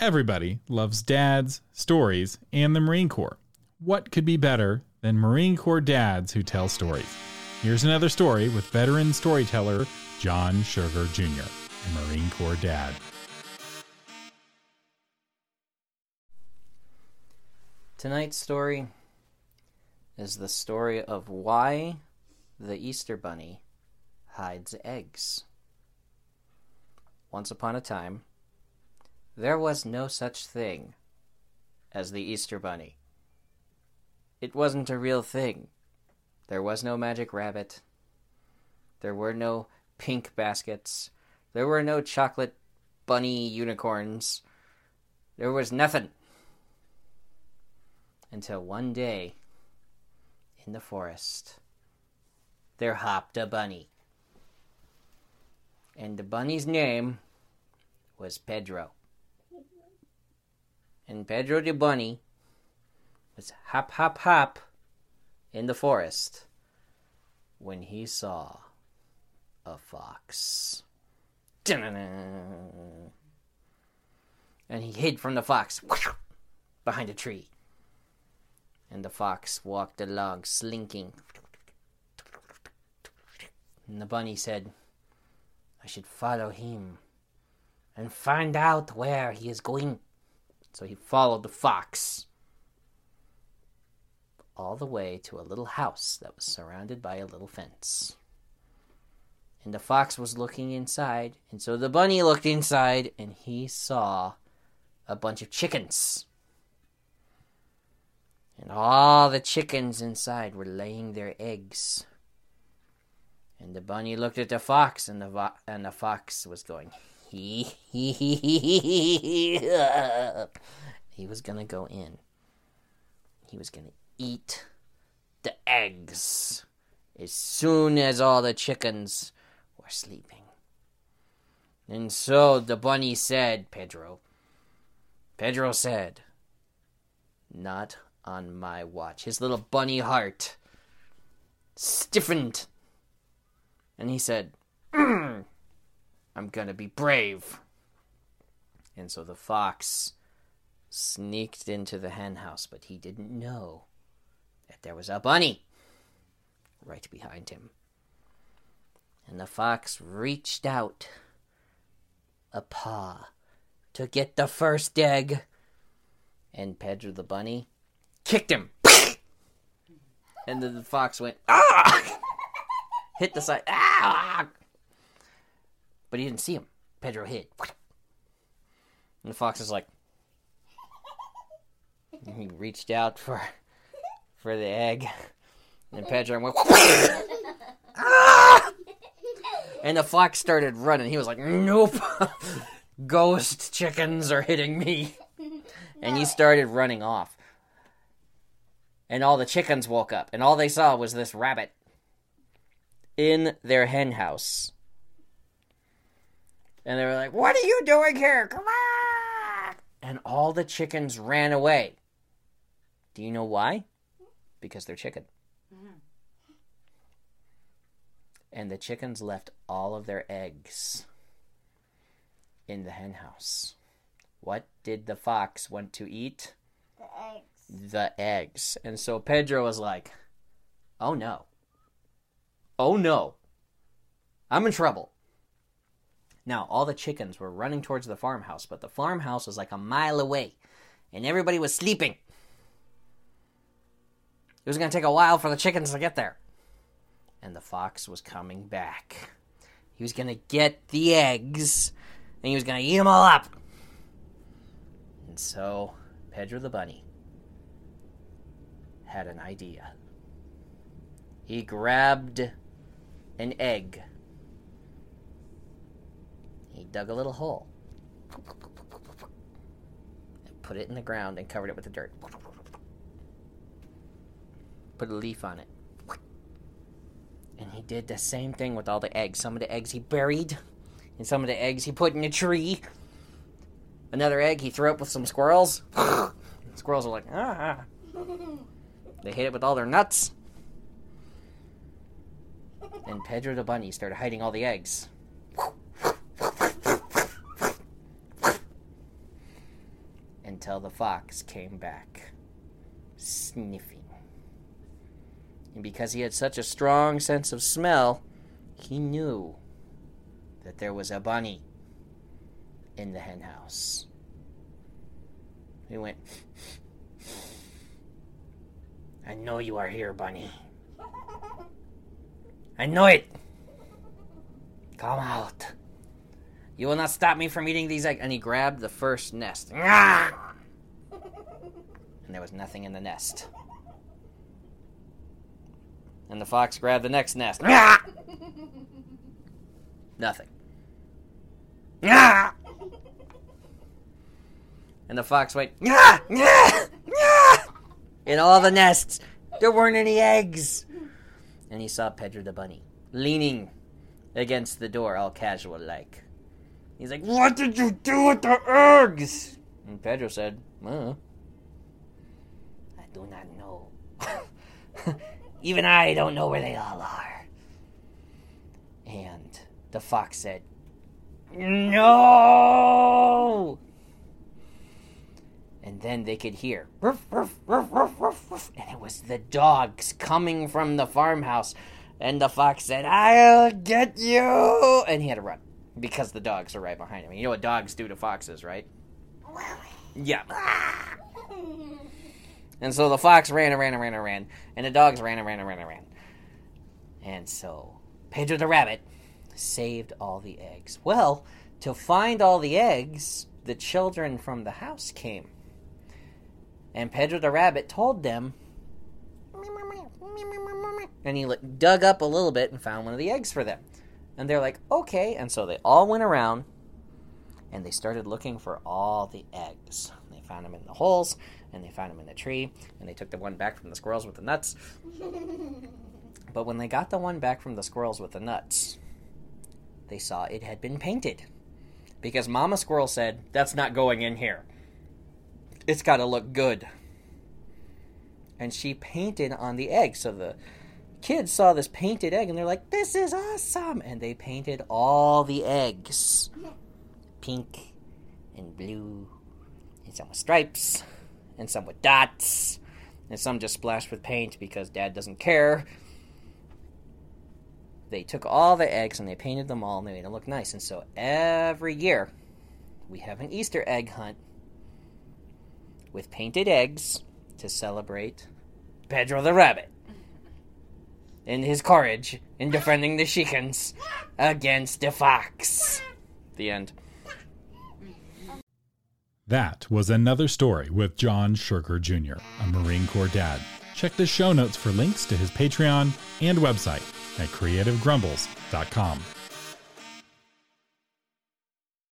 Everybody loves dads, stories, and the Marine Corps. What could be better than Marine Corps dads who tell stories? Here's another story with veteran storyteller John Sugar Jr., a Marine Corps dad. Tonight's story is the story of why the Easter Bunny hides eggs. Once upon a time, there was no such thing as the Easter Bunny. It wasn't a real thing. There was no magic rabbit. There were no pink baskets. There were no chocolate bunny unicorns. There was nothing. Until one day, in the forest, there hopped a bunny. And the bunny's name was Pedro. And Pedro the bunny was hop, hop, hop in the forest when he saw a fox. Dun-dun-dun. And he hid from the fox behind a tree. And the fox walked along, slinking. And the bunny said, I should follow him and find out where he is going. So he followed the fox all the way to a little house that was surrounded by a little fence. And the fox was looking inside, and so the bunny looked inside, and he saw a bunch of chickens. And all the chickens inside were laying their eggs. And the bunny looked at the fox, and the vo- and the fox was going, he was gonna go in. He was gonna eat the eggs as soon as all the chickens were sleeping. And so the bunny said, Pedro. Pedro said, Not on my watch. His little bunny heart stiffened. And he said, "Mm, I'm gonna be brave. And so the fox sneaked into the hen house, but he didn't know that there was a bunny right behind him. And the fox reached out a paw to get the first egg, and Pedro the bunny kicked him. And then the fox went, ah! Hit the side, ah! But he didn't see him. Pedro hid. And the fox is like, he reached out for for the egg, and Pedro went, ah! and the fox started running. He was like, "Nope, ghost chickens are hitting me," and he started running off. And all the chickens woke up, and all they saw was this rabbit in their hen house. And they were like, What are you doing here? Come on! And all the chickens ran away. Do you know why? Because they're chicken. Mm-hmm. And the chickens left all of their eggs in the hen house. What did the fox want to eat? The eggs. the eggs. And so Pedro was like, oh no. Oh no. I'm in trouble. Now, all the chickens were running towards the farmhouse, but the farmhouse was like a mile away, and everybody was sleeping. It was going to take a while for the chickens to get there. And the fox was coming back. He was going to get the eggs, and he was going to eat them all up. And so, Pedro the bunny had an idea. He grabbed an egg. He dug a little hole. Put it in the ground and covered it with the dirt. Put a leaf on it. And he did the same thing with all the eggs. Some of the eggs he buried, and some of the eggs he put in a tree. Another egg he threw up with some squirrels. squirrels are like, ah. They hit it with all their nuts. And Pedro the bunny started hiding all the until the fox came back, sniffing. And because he had such a strong sense of smell, he knew that there was a bunny in the hen house. He went, I know you are here, bunny. I know it. Come out. You will not stop me from eating these eggs. And he grabbed the first nest. And there was nothing in the nest. And the fox grabbed the next nest. Ah! Nothing. Ah! And the fox went, ah! in all the nests, there weren't any eggs. And he saw Pedro the bunny leaning against the door, all casual like. He's like, What did you do with the eggs? And Pedro said, well, do not know. Even I don't know where they all are. And the fox said, No! And then they could hear, "Ruff, ruff, ruff, ruff, ruff, ruff," and it was the dogs coming from the farmhouse. And the fox said, I'll get you! And he had to run because the dogs are right behind him. You know what dogs do to foxes, right? Yeah. Ah! And so the fox ran and ran and ran and ran, and the dogs ran and ran and ran and ran. And so Pedro the rabbit saved all the eggs. Well, to find all the eggs, the children from the house came. And Pedro the rabbit told them, and he dug up a little bit and found one of the eggs for them. And they're like, okay. And so they all went around and they started looking for all the eggs. Found them in the holes and they found them in the tree and they took the one back from the squirrels with the nuts. But when they got the one back from the squirrels with the nuts, they saw it had been painted. Because Mama Squirrel said, that's not going in here. It's got to look good. And she painted on the egg. So the kids saw this painted egg and they're like, this is awesome. And they painted all the eggs pink and blue, and some with stripes, and some with dots, and some just splashed with paint because dad doesn't care. They took all the eggs and they painted them all and they made them look nice. And so every year we have an Easter egg hunt with painted eggs to celebrate Pedro the Rabbit and his courage in defending the chickens against the fox. The end. That was another story with John Sugar Jr., a Marine Corps dad. Check the show notes for links to his Patreon and website at creativegrumbles.com.